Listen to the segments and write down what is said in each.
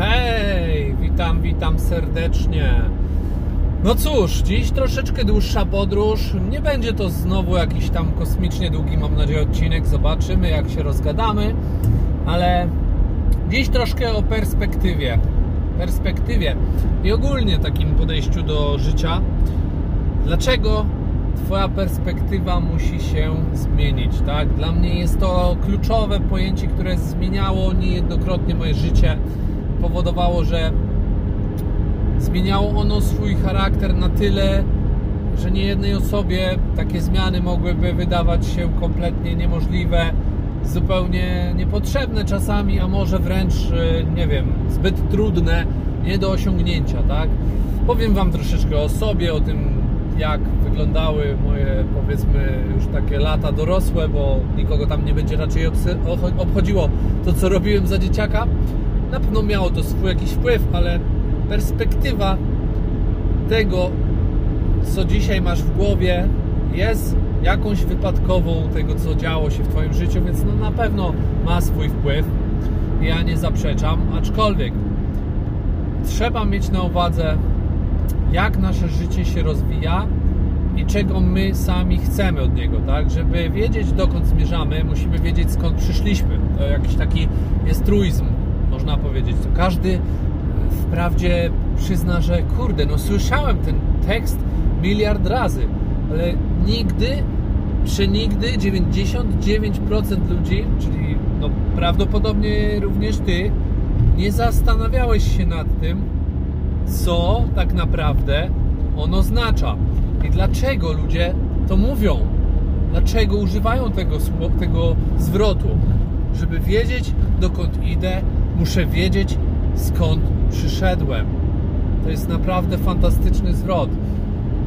Hej, witam, witam serdecznie. No cóż, dziś troszeczkę dłuższa podróż. Nie będzie to znowu jakiś tam kosmicznie długi, mam nadzieję, odcinek. Zobaczymy, jak się rozgadamy. Ale dziś troszkę o perspektywie. Perspektywie i ogólnie takim podejściu do życia. Dlaczego Twoja perspektywa musi się zmienić, tak? Dla mnie jest to kluczowe pojęcie, które zmieniało niejednokrotnie moje życie. Powodowało, że zmieniało ono swój charakter na tyle, że niejednej osobie takie zmiany mogłyby wydawać się kompletnie niemożliwe, zupełnie niepotrzebne czasami, a może wręcz, nie wiem, zbyt trudne, nie do osiągnięcia, tak? Powiem Wam troszeczkę o sobie, o tym, jak wyglądały moje, powiedzmy, już takie lata dorosłe, bo nikogo tam nie będzie raczej obchodziło to, co robiłem za dzieciaka. Na pewno miało to swój jakiś wpływ, ale perspektywa tego, co dzisiaj masz w głowie, jest jakąś wypadkową tego, co działo się w Twoim życiu, więc no na pewno ma swój wpływ. Ja nie zaprzeczam, aczkolwiek trzeba mieć na uwadze, jak nasze życie się rozwija i czego my sami chcemy od niego, tak? Żeby wiedzieć, dokąd zmierzamy, musimy wiedzieć, skąd przyszliśmy. To jakiś taki jest truizm, można powiedzieć. To każdy wprawdzie przyzna, że kurde, no słyszałem ten tekst miliard razy, ale nigdy, przenigdy 99% ludzi, czyli no prawdopodobnie również ty, nie zastanawiałeś się nad tym, co tak naprawdę on oznacza i dlaczego ludzie to mówią. Dlaczego używają tego, tego zwrotu? Żeby wiedzieć, dokąd idę, muszę wiedzieć, skąd przyszedłem. To jest naprawdę fantastyczny zwrot.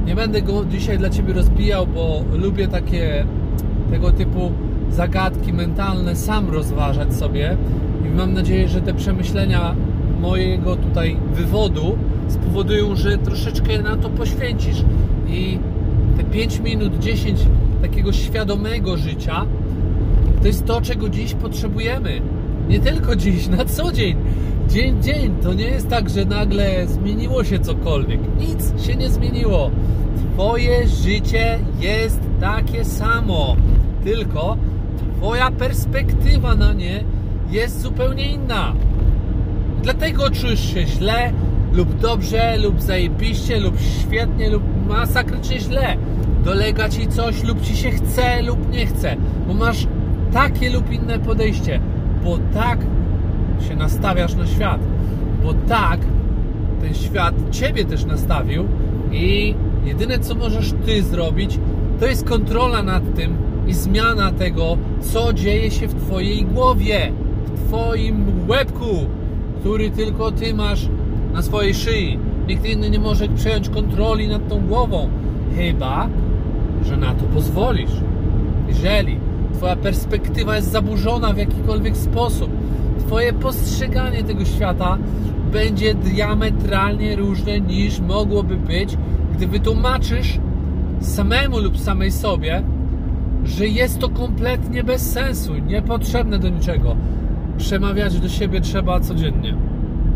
Nie będę go dzisiaj dla Ciebie rozbijał, bo lubię takie tego typu zagadki mentalne sam rozważać sobie i mam nadzieję, że te przemyślenia mojego tutaj wywodu spowodują, że troszeczkę na to poświęcisz i te 5 minut, 10 takiego świadomego życia to jest to, czego dziś potrzebujemy. Nie tylko dziś, na co dzień, dzień dzień. To nie jest tak, że nagle zmieniło się cokolwiek. Nic się nie zmieniło. Twoje życie jest takie samo, tylko Twoja perspektywa na nie jest zupełnie inna. Dlatego czujesz się źle, lub dobrze, lub zajebiście, lub świetnie, lub masakrycznie źle. Dolega ci coś, lub ci się chce, lub nie chce, bo masz takie lub inne podejście, bo tak się nastawiasz na świat, bo tak ten świat ciebie też nastawił i jedyne co możesz ty zrobić, to jest kontrola nad tym i zmiana tego, co dzieje się w twojej głowie, w twoim łebku, który tylko ty masz na swojej szyi. Nikt inny nie może przejąć kontroli nad tą głową, chyba że na to pozwolisz. Jeżeli Twoja perspektywa jest zaburzona w jakikolwiek sposób, Twoje postrzeganie tego świata będzie diametralnie różne niż mogłoby być, gdy wytłumaczysz samemu lub samej sobie, że jest to kompletnie bez sensu, niepotrzebne do niczego. Przemawiać do siebie trzeba codziennie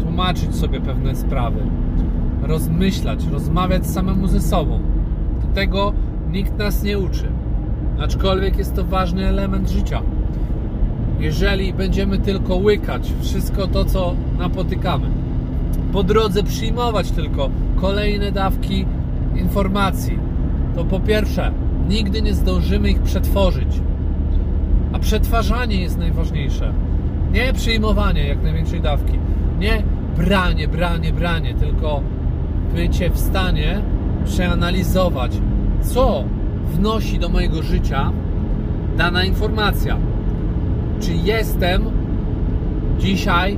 tłumaczyć sobie pewne sprawy, rozmyślać, rozmawiać samemu ze sobą. Do tego nikt nas nie uczy. Aczkolwiek jest to ważny element życia. Jeżeli będziemy tylko łykać wszystko to, co napotykamy, po drodze przyjmować tylko kolejne dawki informacji, to po pierwsze, nigdy nie zdążymy ich przetworzyć. A przetwarzanie jest najważniejsze. Nie przyjmowanie jak największej dawki. Nie branie, branie, branie, tylko bycie w stanie przeanalizować, co wnosi do mojego życia dana informacja. Czy jestem dzisiaj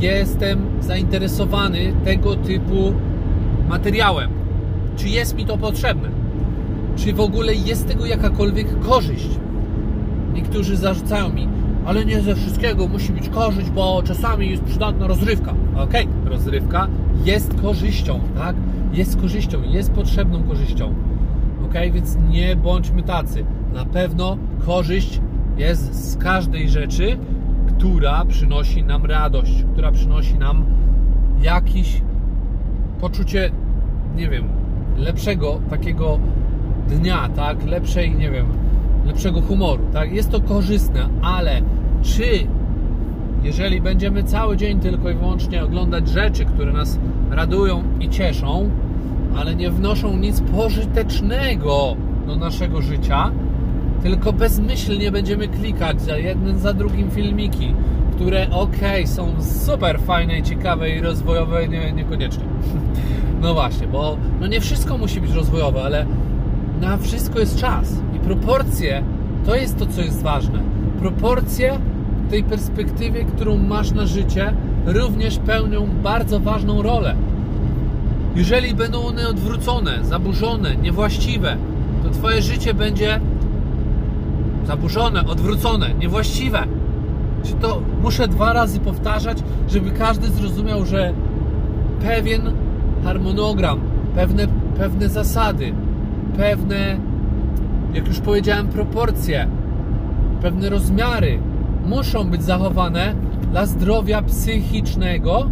jestem zainteresowany tego typu materiałem? Czy jest mi to potrzebne? Czy w ogóle jest tego jakakolwiek korzyść? Niektórzy zarzucają mi, ale nie ze wszystkiego musi być korzyść, bo czasami jest przydatna rozrywka. Okej, okay, rozrywka jest korzyścią, tak? Jest korzyścią, jest potrzebną korzyścią. Ok, więc nie bądźmy tacy. Na pewno korzyść jest z każdej rzeczy, która przynosi nam radość, która przynosi nam jakiś poczucie, nie wiem, lepszego takiego dnia, tak? Lepszej, nie wiem, lepszego humoru, tak? Jest to korzystne, ale czy jeżeli będziemy cały dzień tylko i wyłącznie oglądać rzeczy, które nas radują i cieszą, ale nie wnoszą nic pożytecznego do naszego życia, tylko bezmyślnie będziemy klikać za jednym, za drugim filmiki, które ok, są super fajne ciekawe i rozwojowe, nie, niekoniecznie. No właśnie, bo no nie wszystko musi być rozwojowe, ale na wszystko jest czas i proporcje to jest to, co jest ważne. Proporcje tej perspektywie, którą masz na życie, również pełnią bardzo ważną rolę. Jeżeli będą one odwrócone, zaburzone, niewłaściwe, to Twoje życie będzie zaburzone, odwrócone, niewłaściwe. Czy to muszę dwa razy powtarzać, żeby każdy zrozumiał, że pewien harmonogram, pewne, pewne zasady, pewne, jak już powiedziałem, proporcje, pewne rozmiary muszą być zachowane dla zdrowia psychicznego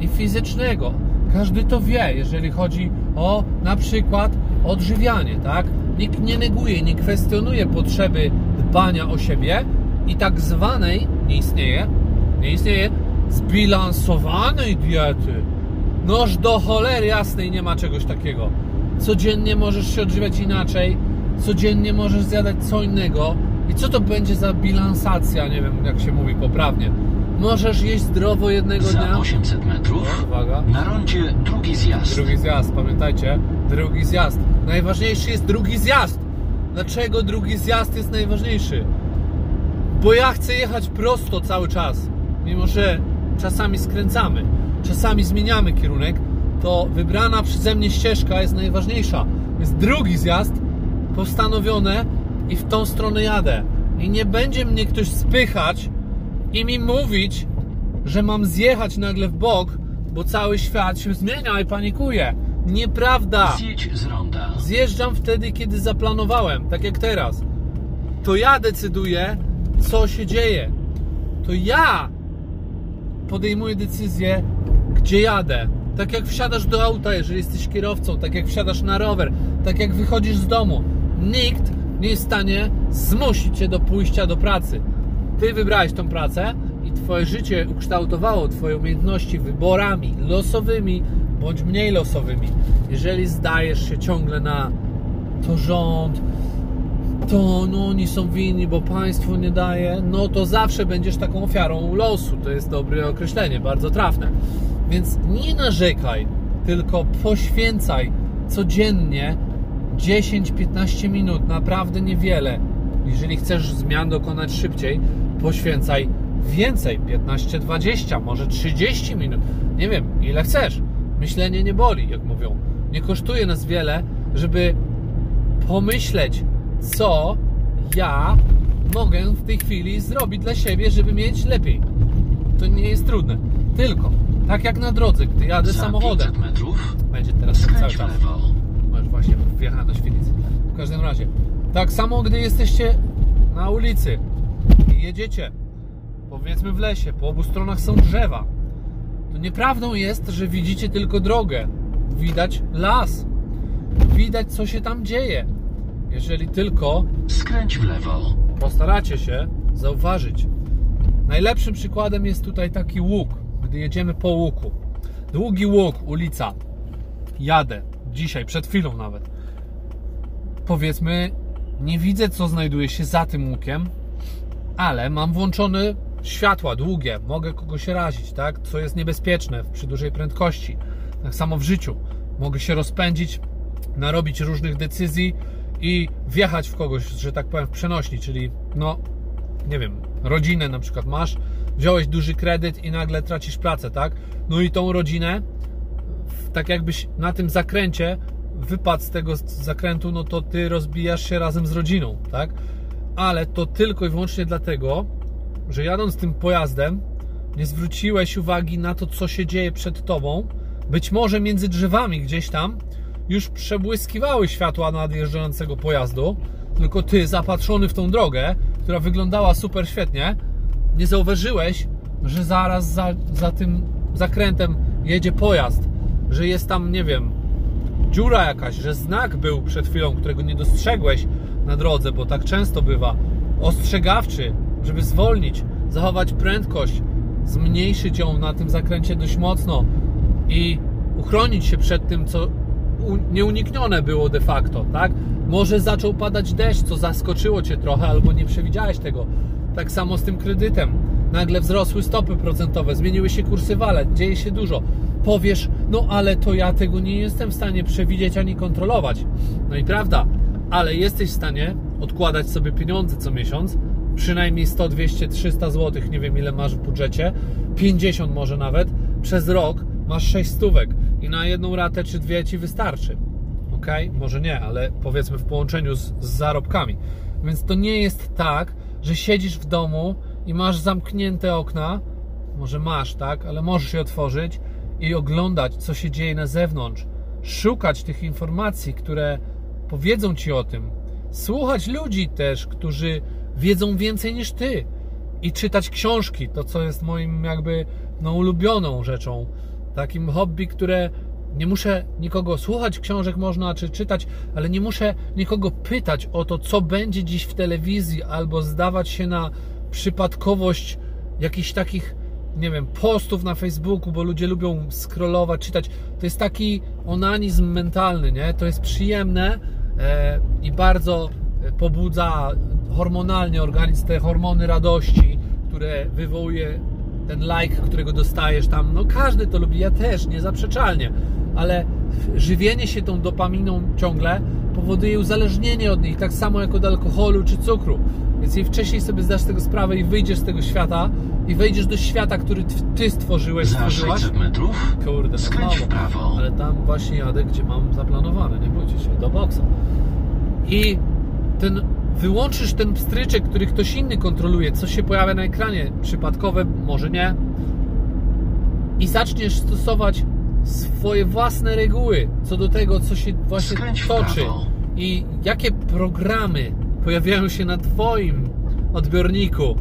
i fizycznego. Każdy to wie, jeżeli chodzi o na przykład odżywianie, tak? Nikt nie neguje, nie kwestionuje potrzeby dbania o siebie i tak zwanej, nie istnieje, nie istnieje zbilansowanej diety. Noż do cholery jasnej nie ma czegoś takiego. Codziennie możesz się odżywiać inaczej, codziennie możesz zjadać co innego. I co to będzie za bilansacja, nie wiem jak się mówi poprawnie. Możesz jeść zdrowo jednego Za dnia. 800 metrów Uwaga. na rondzie drugi zjazd. Drugi zjazd, pamiętajcie, drugi zjazd. Najważniejszy jest drugi zjazd. Dlaczego drugi zjazd jest najważniejszy? Bo ja chcę jechać prosto cały czas. Mimo, że czasami skręcamy, czasami zmieniamy kierunek, to wybrana przeze mnie ścieżka jest najważniejsza. Jest drugi zjazd, postanowione i w tą stronę jadę. I nie będzie mnie ktoś spychać i mi mówić, że mam zjechać nagle w bok, bo cały świat się zmienia i panikuje. Nieprawda. Zjedź z ronda. Zjeżdżam wtedy, kiedy zaplanowałem, tak jak teraz. To ja decyduję, co się dzieje. To ja podejmuję decyzję, gdzie jadę. Tak jak wsiadasz do auta, jeżeli jesteś kierowcą, tak jak wsiadasz na rower, tak jak wychodzisz z domu. Nikt nie jest w stanie zmusić cię do pójścia do pracy. Ty wybrałeś tą pracę i twoje życie ukształtowało twoje umiejętności wyborami losowymi bądź mniej losowymi. Jeżeli zdajesz się ciągle na to rząd, to no oni są winni, bo państwo nie daje, no to zawsze będziesz taką ofiarą losu. To jest dobre określenie, bardzo trafne. Więc nie narzekaj, tylko poświęcaj codziennie 10-15 minut, naprawdę niewiele. Jeżeli chcesz zmian dokonać szybciej, poświęcaj więcej, 15-20, może 30 minut. Nie wiem, ile chcesz. Myślenie nie boli, jak mówią. Nie kosztuje nas wiele, żeby pomyśleć, co ja mogę w tej chwili zrobić dla siebie, żeby mieć lepiej. To nie jest trudne. Tylko, tak jak na drodze, gdy jadę Za samochodem, 500 metrów będzie teraz cały czas. Masz właśnie wjechałem do świetlicy. W każdym razie. Tak samo, gdy jesteście na ulicy i jedziecie, powiedzmy w lesie, po obu stronach są drzewa. To nieprawdą jest, że widzicie tylko drogę. Widać las. Widać, co się tam dzieje. Jeżeli tylko Skręć w lewo. postaracie się zauważyć. Najlepszym przykładem jest tutaj taki łuk, gdy jedziemy po łuku. Długi łuk, ulica. Jadę, dzisiaj, przed chwilą nawet. Powiedzmy, nie widzę, co znajduje się za tym łukiem, ale mam włączone światła długie, mogę kogoś razić, tak? Co jest niebezpieczne przy dużej prędkości. Tak samo w życiu. Mogę się rozpędzić, narobić różnych decyzji i wjechać w kogoś, że tak powiem, w przenośni, czyli no, nie wiem, rodzinę na przykład masz, wziąłeś duży kredyt i nagle tracisz pracę, tak? No i tą rodzinę, tak jakbyś na tym zakręcie wypadł z tego zakrętu, no to ty rozbijasz się razem z rodziną, tak? Ale to tylko i wyłącznie dlatego, że jadąc tym pojazdem, nie zwróciłeś uwagi na to, co się dzieje przed tobą. Być może między drzewami gdzieś tam już przebłyskiwały światła nadjeżdżającego pojazdu, tylko ty, zapatrzony w tą drogę, która wyglądała super świetnie, nie zauważyłeś, że zaraz za, za tym zakrętem jedzie pojazd, że jest tam, nie wiem, dziura jakaś, że znak był przed chwilą, którego nie dostrzegłeś na drodze, bo tak często bywa, ostrzegawczy, żeby zwolnić, zachować prędkość, zmniejszyć ją na tym zakręcie dość mocno i uchronić się przed tym, co nieuniknione było de facto, tak? Może zaczął padać deszcz, co zaskoczyło Cię trochę, albo nie przewidziałeś tego. Tak samo z tym kredytem. Nagle wzrosły stopy procentowe, zmieniły się kursy walet, dzieje się dużo. Powiesz, no ale to ja tego nie jestem w stanie przewidzieć ani kontrolować. No i prawda, ale jesteś w stanie odkładać sobie pieniądze co miesiąc, przynajmniej 100, 200, 300 zł, nie wiem ile masz w budżecie, 50 może nawet, przez rok masz 6 stówek i na jedną ratę czy dwie ci wystarczy. Ok? Może nie, ale powiedzmy w połączeniu z, z zarobkami. Więc to nie jest tak, że siedzisz w domu i masz zamknięte okna, może masz, tak, ale możesz je otworzyć i oglądać, co się dzieje na zewnątrz, szukać tych informacji, które powiedzą ci o tym, słuchać ludzi też, którzy wiedzą więcej niż ty. I czytać książki, to co jest moim jakby no, ulubioną rzeczą, takim hobby, które nie muszę nikogo słuchać książek można czy czytać, ale nie muszę nikogo pytać o to, co będzie dziś w telewizji, albo zdawać się na przypadkowość jakichś takich, nie wiem, postów na Facebooku, bo ludzie lubią scrollować, czytać. To jest taki onanizm mentalny, nie? To jest przyjemne e, i bardzo pobudza hormonalnie organizm, te hormony radości, które wywołuje ten like, którego dostajesz tam, no każdy to lubi, ja też, niezaprzeczalnie, ale żywienie się tą dopaminą ciągle powoduje uzależnienie od niej, tak samo jak od alkoholu czy cukru. Więc im wcześniej sobie zdasz tego sprawę i wyjdziesz z tego świata i wejdziesz do świata, który ty stworzyłeś, Za stworzyłaś. 600 metrów Kurde, skręć w prawo. Ale tam właśnie jadę, gdzie mam zaplanowane, nie bójcie się, do boksa. I ten, wyłączysz ten pstryczek, który ktoś inny kontroluje, co się pojawia na ekranie, przypadkowe, może nie, i zaczniesz stosować swoje własne reguły co do tego, co się właśnie Skręć toczy i jakie programy pojawiają się na Twoim odbiorniku.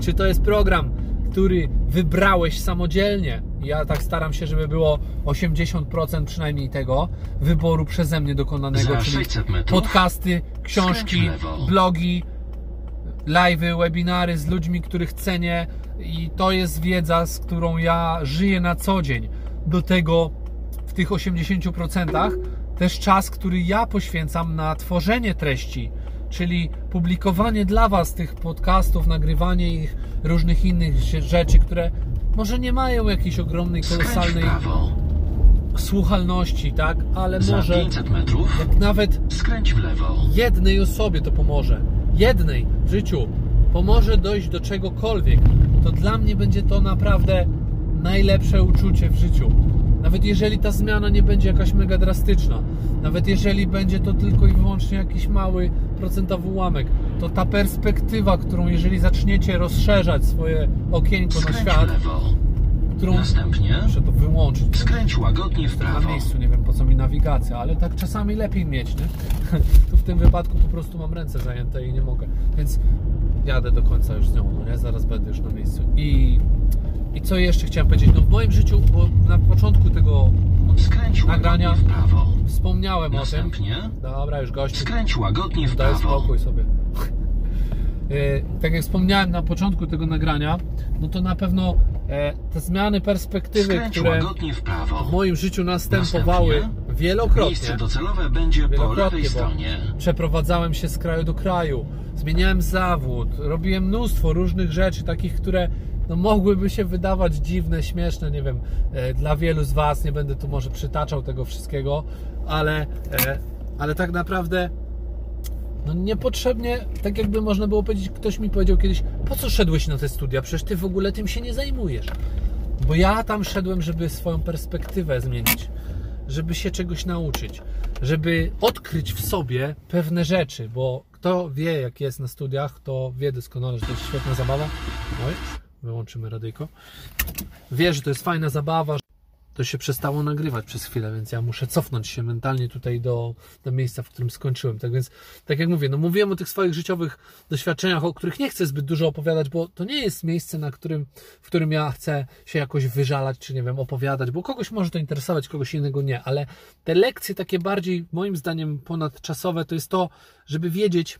Czy to jest program, który wybrałeś samodzielnie? Ja tak staram się, żeby było 80% przynajmniej tego wyboru przeze mnie dokonanego, Za czyli 600 metrów podcasty, książki, blogi, live'y, webinary z ludźmi, których cenię i to jest wiedza, z którą ja żyję na co dzień. Do tego w tych 80% też czas, który ja poświęcam na tworzenie treści, czyli publikowanie dla Was tych podcastów, nagrywanie ich, różnych innych rzeczy, które może nie mają jakiejś ogromnej, kolosalnej słuchalności, tak? Ale Za może 500 metrów jak nawet skręć w lewo. jednej osobie to pomoże, jednej w życiu pomoże dojść do czegokolwiek, to dla mnie będzie to naprawdę najlepsze uczucie w życiu. Nawet jeżeli ta zmiana nie będzie jakaś mega drastyczna, nawet jeżeli będzie to tylko i wyłącznie jakiś mały procentowy ułamek, to ta perspektywa, którą jeżeli zaczniecie rozszerzać swoje okienko na Skręć w świat, lewo. którą Następnie muszę to wyłączyć. skręć łagodnie w na prawo. miejscu, nie wiem po co mi nawigacja, ale tak czasami lepiej mieć, nie? Tu w tym wypadku po prostu mam ręce zajęte i nie mogę, więc jadę do końca już z nią, no nie? Zaraz będę już na miejscu. I, i co jeszcze chciałem powiedzieć? No w moim życiu, bo na początku tego Skręć Nagrania. w prawo. wspomniałem o tym. Następnie Dobra, już gościu, skręć łagodnie w daj prawo. spokój sobie. E, tak jak wspomniałem na początku tego nagrania, no to na pewno e, te zmiany perspektywy, Skręć które w prawo. w moim życiu następowały Następnie wielokrotnie. Miejsce docelowe będzie po lewej stronie. przeprowadzałem się z kraju do kraju, zmieniałem zawód, robiłem mnóstwo różnych rzeczy, takich, które no, mogłyby się wydawać dziwne, śmieszne, nie wiem, e, dla wielu z Was, nie będę tu może przytaczał tego wszystkiego, ale, e, ale tak naprawdę no niepotrzebnie, tak jakby można było powiedzieć, ktoś mi powiedział kiedyś, po co szedłeś na te studia, przecież Ty w ogóle tym się nie zajmujesz. Bo ja tam szedłem, żeby swoją perspektywę zmienić, żeby się czegoś nauczyć, żeby odkryć w sobie pewne rzeczy, bo kto wie, jak jest na studiach, to wie doskonale, że to jest świetna zabawa. Oj, wyłączymy radyjko. Wie, że to jest fajna zabawa, to się przestało nagrywać przez chwilę, więc ja muszę cofnąć się mentalnie tutaj do, do miejsca, w którym skończyłem. Tak więc, tak jak mówię, no mówiłem o tych swoich życiowych doświadczeniach, o których nie chcę zbyt dużo opowiadać, bo to nie jest miejsce, na którym, w którym ja chcę się jakoś wyżalać, czy nie wiem, opowiadać, bo kogoś może to interesować, kogoś innego nie, ale te lekcje takie bardziej, moim zdaniem, ponadczasowe, to jest to, żeby wiedzieć,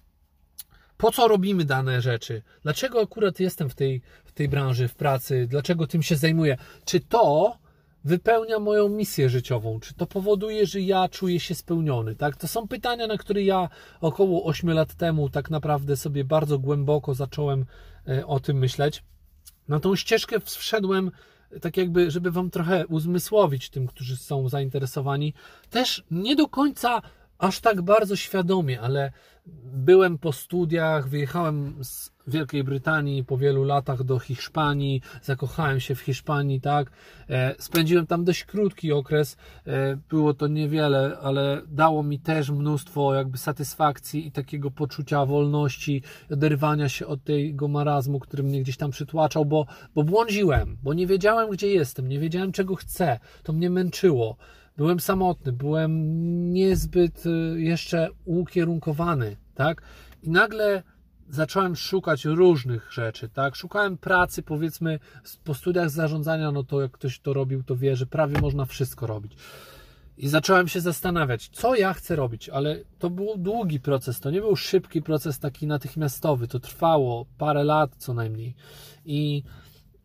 po co robimy dane rzeczy, dlaczego akurat jestem w tej, w tej branży, w pracy, dlaczego tym się zajmuję. Czy to wypełnia moją misję życiową? Czy to powoduje, że ja czuję się spełniony? Tak? To są pytania, na które ja około 8 lat temu tak naprawdę sobie bardzo głęboko zacząłem e, o tym myśleć. Na tą ścieżkę wszedłem tak jakby, żeby wam trochę uzmysłowić tym, którzy są zainteresowani, też nie do końca aż tak bardzo świadomie, ale byłem po studiach, wyjechałem z Wielkiej Brytanii po wielu latach do Hiszpanii, zakochałem się w Hiszpanii, tak. E, spędziłem tam dość krótki okres, e, było to niewiele, ale dało mi też mnóstwo jakby satysfakcji i takiego poczucia wolności, oderwania się od tego marazmu, który mnie gdzieś tam przytłaczał, bo, bo błądziłem, bo nie wiedziałem, gdzie jestem, nie wiedziałem, czego chcę, to mnie męczyło byłem samotny, byłem niezbyt y, jeszcze ukierunkowany, tak? I nagle zacząłem szukać różnych rzeczy, tak? Szukałem pracy, powiedzmy, po studiach zarządzania, no to jak ktoś to robił, to wie, że prawie można wszystko robić. I zacząłem się zastanawiać, co ja chcę robić, ale to był długi proces, to nie był szybki proces taki natychmiastowy, to trwało parę lat co najmniej. I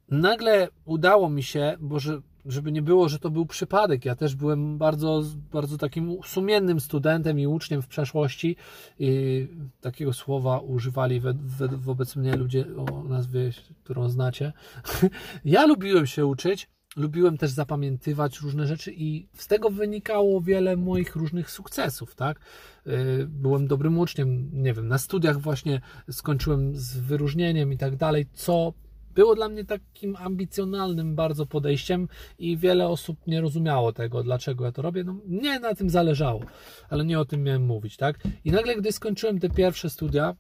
nagle udało mi się, bo że żeby nie było, że to był przypadek. Ja też byłem bardzo, bardzo takim sumiennym studentem i uczniem w przeszłości. I takiego słowa używali we, we, wobec mnie ludzie o nazwie, którą znacie. Ja lubiłem się uczyć, lubiłem też zapamiętywać różne rzeczy i z tego wynikało wiele moich różnych sukcesów, tak? Y, byłem dobrym uczniem, nie wiem, na studiach właśnie skończyłem z wyróżnieniem i tak dalej, co było dla mnie takim ambicjonalnym bardzo podejściem i wiele osób nie rozumiało tego, dlaczego ja to robię. No, mnie na tym zależało, ale nie o tym miałem mówić, tak? I nagle, gdy skończyłem te pierwsze studia,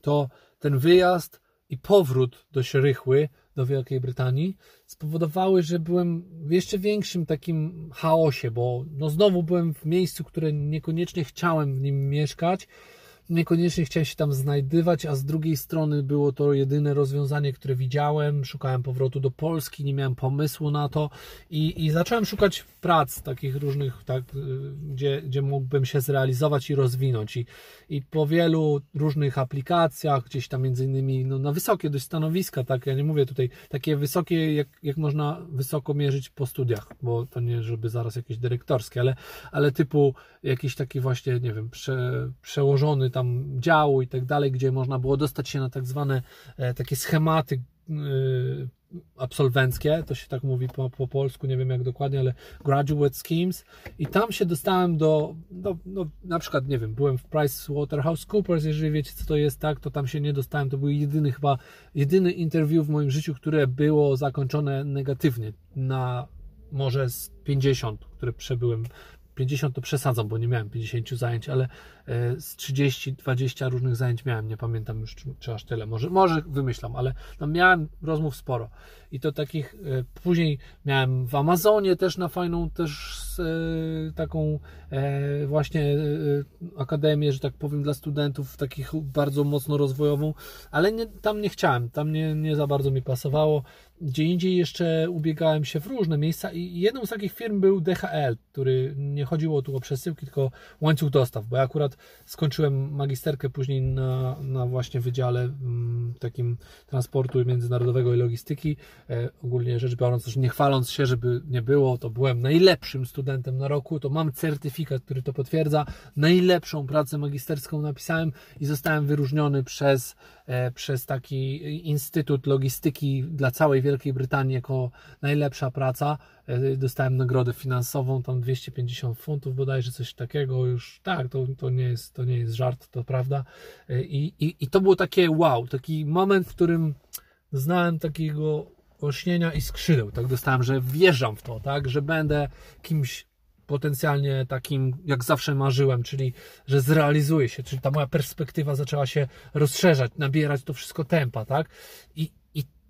to ten wyjazd i powrót dość rychły do Wielkiej Brytanii spowodowały, że byłem w jeszcze większym takim chaosie, bo no znowu byłem w miejscu, które niekoniecznie chciałem w nim mieszkać niekoniecznie chciałem się tam znajdywać, a z drugiej strony było to jedyne rozwiązanie, które widziałem. Szukałem powrotu do Polski, nie miałem pomysłu na to i, i zacząłem szukać prac takich różnych, tak, gdzie, gdzie mógłbym się zrealizować i rozwinąć. I, i po wielu różnych aplikacjach, gdzieś tam między innymi no, na wysokie dość stanowiska, tak, ja nie mówię tutaj takie wysokie, jak, jak można wysoko mierzyć po studiach, bo to nie, żeby zaraz jakieś dyrektorskie, ale, ale typu jakiś taki właśnie, nie wiem, prze, przełożony tam działu i tak dalej, gdzie można było dostać się na tak zwane e, takie schematy e, absolwenckie, to się tak mówi po, po polsku, nie wiem jak dokładnie, ale graduate schemes. I tam się dostałem do, do no, na przykład, nie wiem, byłem w PricewaterhouseCoopers, jeżeli wiecie co to jest, tak, to tam się nie dostałem, to był jedyny chyba, jedyny interview w moim życiu, które było zakończone negatywnie na może z 50, które przebyłem. 50 to przesadzam, bo nie miałem 50 zajęć, ale z 30-20 różnych zajęć miałem, nie pamiętam już czy, czy, aż tyle, może, może wymyślam, ale tam miałem rozmów sporo. I to takich, e, później miałem w Amazonie też na fajną też e, taką właśnie akademię, że tak powiem dla studentów, takich bardzo mocno rozwojową, ale nie, tam nie chciałem, tam nie, nie za bardzo mi pasowało, gdzie indziej jeszcze ubiegałem się w różne miejsca i jedną z takich firm był DHL, który nie chodziło tu o przesyłki, tylko łańcuch dostaw, bo ja akurat skończyłem magisterkę później na, na właśnie wydziale mm, takim transportu międzynarodowego i logistyki. E, ogólnie rzecz biorąc, też nie chwaląc się, żeby nie było, to byłem najlepszym studentem na roku, to mam certyfikat, który to potwierdza. Najlepszą pracę magisterską napisałem i zostałem wyróżniony przez, przez taki Instytut Logistyki dla całej Wielkiej Brytanii jako najlepsza praca. E, dostałem nagrodę finansową, tam 250 funtów bodajże, coś takiego już, tak, to, to, nie, jest, to nie jest żart, to prawda. E, I, i, I to było takie wow, taki moment, w którym znałem takiego olśnienia i skrzydeł, tak dostałem, że wjeżdżam w to, tak, że będę kimś potencjalnie takim, jak zawsze marzyłem, czyli że zrealizuję się, czyli ta moja perspektywa zaczęła się rozszerzać, nabierać to wszystko tempa, tak? I,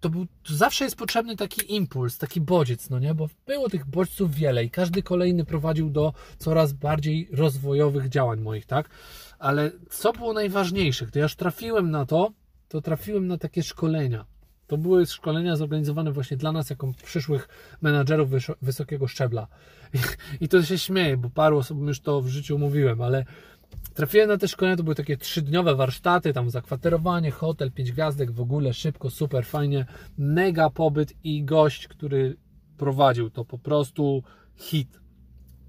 to, był, to zawsze jest potrzebny taki impuls, taki bodziec, no nie? Bo było tych bodźców wiele i każdy kolejny prowadził do coraz bardziej rozwojowych działań moich, tak? Ale co było najważniejsze, gdy ja już trafiłem na to, to trafiłem na takie szkolenia. To były szkolenia zorganizowane właśnie dla nas, jako przyszłych menadżerów wysokiego szczebla. I, to się śmieje, bo paru osobom już to w życiu mówiłem, ale Trafiłem na te szkolenia, to były takie trzydniowe warsztaty, tam zakwaterowanie, hotel, pięć gwiazdek, w ogóle szybko, super, fajnie, mega pobyt i gość, który prowadził to po prostu hit.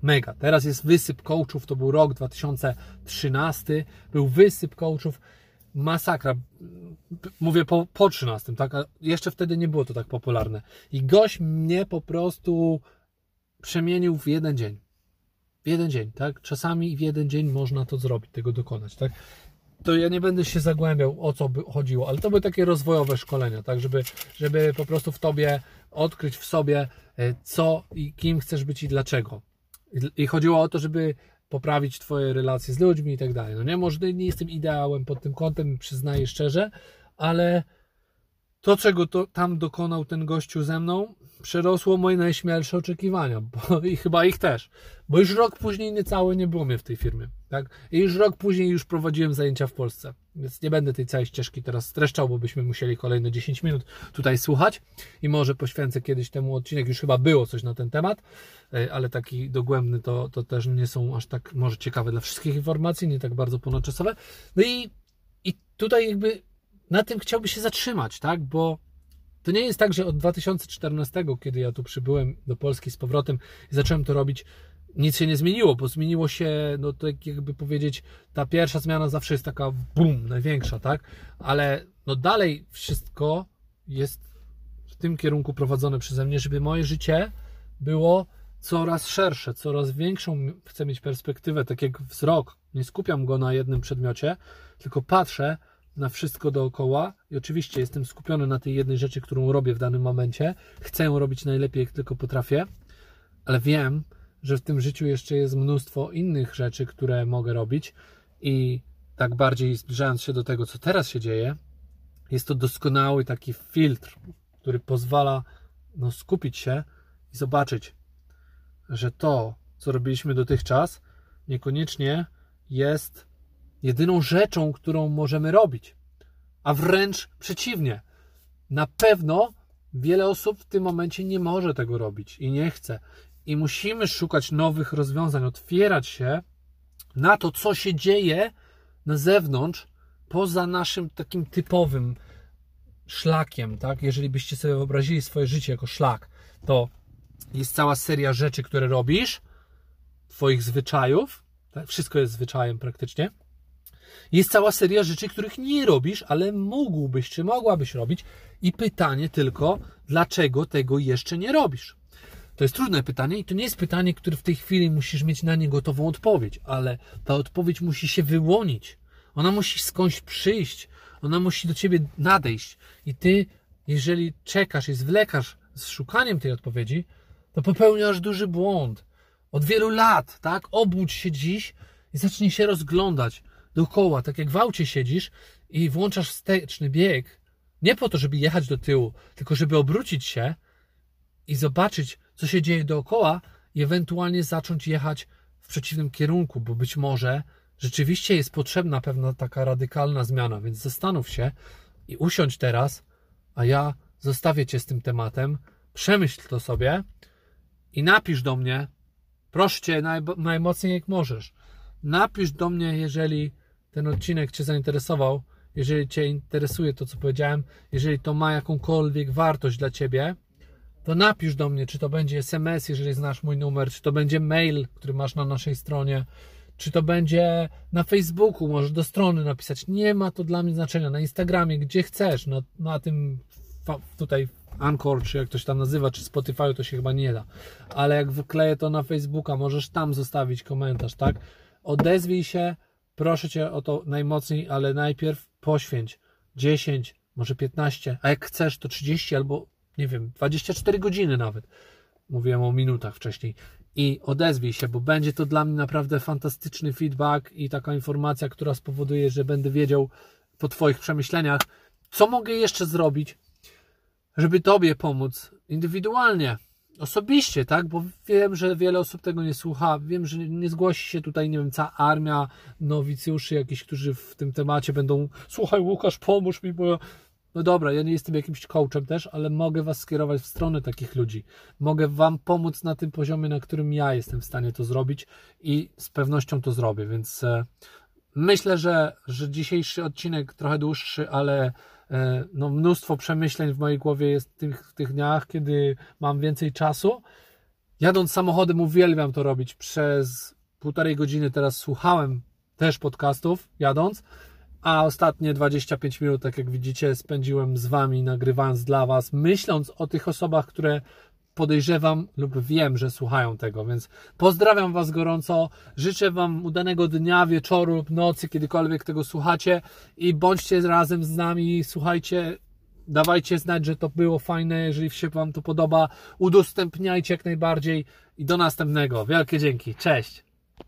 Mega. Teraz jest wysyp coachów, to był rok 2013, był wysyp coachów, masakra. Mówię po, po 13, tak? A jeszcze wtedy nie było to tak popularne. I gość mnie po prostu przemienił w jeden dzień w jeden dzień, tak? Czasami w jeden dzień można to zrobić, tego dokonać, tak? To ja nie będę się zagłębiał, o co by chodziło, ale to były takie rozwojowe szkolenia, tak? Żeby, żeby po prostu w tobie odkryć w sobie, e, co i kim chcesz być i dlaczego. I chodziło o to, żeby poprawić Twoje relacje z ludźmi i tak dalej. No nie, może nie jestem ideałem pod tym kątem, przyznaję szczerze, ale to, czego to tam dokonał ten gościu ze mną, przerosło moje najśmielsze oczekiwania, bo i chyba ich też. Bo już rok później niecały nie było mnie w tej firmie. Tak? I już rok później już prowadziłem zajęcia w Polsce. Więc nie będę tej całej ścieżki teraz streszczał, bo byśmy musieli kolejne 10 minut tutaj słuchać i może poświęcę kiedyś temu odcinek, już chyba było coś na ten temat, e, ale taki dogłębny to, to też nie są aż tak może ciekawe dla wszystkich informacji, nie tak bardzo ponadczasowe. No i, i tutaj jakby na tym chciałby się zatrzymać, tak? Bo to nie jest tak, że od 2014, kiedy ja tu przybyłem do Polski z powrotem i zacząłem to robić, nic się nie zmieniło, bo zmieniło się, no tak jakby powiedzieć, ta pierwsza zmiana zawsze jest taka boom, największa, tak? Ale no dalej wszystko jest w tym kierunku prowadzone przeze mnie, żeby moje życie było coraz szersze, coraz większą chcę mieć perspektywę, tak jak wzrok. Nie skupiam go na jednym przedmiocie, tylko patrzę na wszystko dookoła. I oczywiście jestem skupiony na tej jednej rzeczy, którą robię w danym momencie. Chcę ją robić najlepiej, jak tylko potrafię, ale wiem, że w tym życiu jeszcze jest mnóstwo innych rzeczy, które mogę robić. I tak bardziej zbliżając się do tego, co teraz się dzieje, jest to doskonały taki filtr, który pozwala no, skupić się i zobaczyć, że to, co robiliśmy dotychczas, niekoniecznie jest jedyną rzeczą, którą możemy robić. A wręcz przeciwnie. Na pewno wiele osób w tym momencie nie może tego robić i nie chce. I musimy szukać nowych rozwiązań, otwierać się na to, co się dzieje na zewnątrz, poza naszym takim typowym szlakiem, tak? Jeżeli byście sobie wyobrazili swoje życie jako szlak, to jest cała seria rzeczy, które robisz, Twoich zwyczajów, tak? wszystko jest zwyczajem praktycznie, jest cała seria rzeczy, których nie robisz, ale mógłbyś czy mogłabyś robić. I pytanie tylko, dlaczego tego jeszcze nie robisz? To jest trudne pytanie i to nie jest pytanie, które w tej chwili musisz mieć na nie gotową odpowiedź, ale ta odpowiedź musi się wyłonić. Ona musi skądś przyjść, ona musi do ciebie nadejść. I ty, jeżeli czekasz i zwlekasz z szukaniem tej odpowiedzi, to popełniasz duży błąd. Od wielu lat, tak? Obudź się dziś i zacznij się rozglądać dookoła, tak jak w aucie siedzisz i włączasz wsteczny bieg, nie po to, żeby jechać do tyłu, tylko żeby obrócić się i zobaczyć, co się dzieje dookoła i ewentualnie zacząć jechać w przeciwnym kierunku, bo być może rzeczywiście jest potrzebna pewna taka radykalna zmiana, więc zastanów się i usiądź teraz, a ja zostawię Cię z tym tematem, przemyśl to sobie i napisz do mnie, proszę Cię naj, najmocniej jak możesz, napisz do mnie, jeżeli ten odcinek Cię zainteresował, jeżeli Cię interesuje to, co powiedziałem, jeżeli to ma jakąkolwiek wartość dla Ciebie, to napisz do mnie, czy to będzie SMS, jeżeli znasz mój numer, czy to będzie mail, który masz na naszej stronie, czy to będzie na Facebooku, możesz do strony napisać. Nie ma to dla mnie znaczenia. Na Instagramie, gdzie chcesz, na, na tym tutaj Anchor, czy jak to się tam nazywa, czy Spotify, to się chyba nie da. Ale jak wykleję to na Facebooka, możesz tam zostawić komentarz, tak? Odezwij się, Proszę Cię o to najmocniej, ale najpierw poświęć 10, może 15, a jak chcesz, to 30 albo nie wiem, 24 godziny nawet. Mówiłem o minutach wcześniej. I odezwij się, bo będzie to dla mnie naprawdę fantastyczny feedback i taka informacja, która spowoduje, że będę wiedział po Twoich przemyśleniach, co mogę jeszcze zrobić, żeby Tobie pomóc indywidualnie, osobiście, tak? Bo wiem, że wiele osób tego nie słucha. Wiem, że nie zgłosi się tutaj, nie wiem, cała armia nowicjuszy jakiś, którzy w tym temacie będą słuchaj Łukasz, pomóż mi, bo no dobra, ja nie jestem jakimś coachem też, ale mogę Was skierować w stronę takich ludzi. Mogę Wam pomóc na tym poziomie, na którym ja jestem w stanie to zrobić i z pewnością to zrobię, więc e, myślę, że, że dzisiejszy odcinek trochę dłuższy, ale no, mnóstwo przemyśleń w mojej głowie jest w tych, w tych dniach, kiedy mam więcej czasu. Jadąc samochodem uwielbiam to robić. Przez półtorej godziny teraz słuchałem też podcastów jadąc, a ostatnie 25 minut, tak jak widzicie, spędziłem z Wami, nagrywając dla Was, myśląc o tych osobach, które podejrzewam lub wiem, że słuchają tego, więc pozdrawiam Was gorąco, życzę Wam udanego dnia, wieczoru lub nocy, kiedykolwiek tego słuchacie i bądźcie razem z nami, słuchajcie, dawajcie znać, że to było fajne, jeżeli się Wam to podoba, udostępniajcie jak najbardziej i do następnego. Wielkie dzięki, cześć!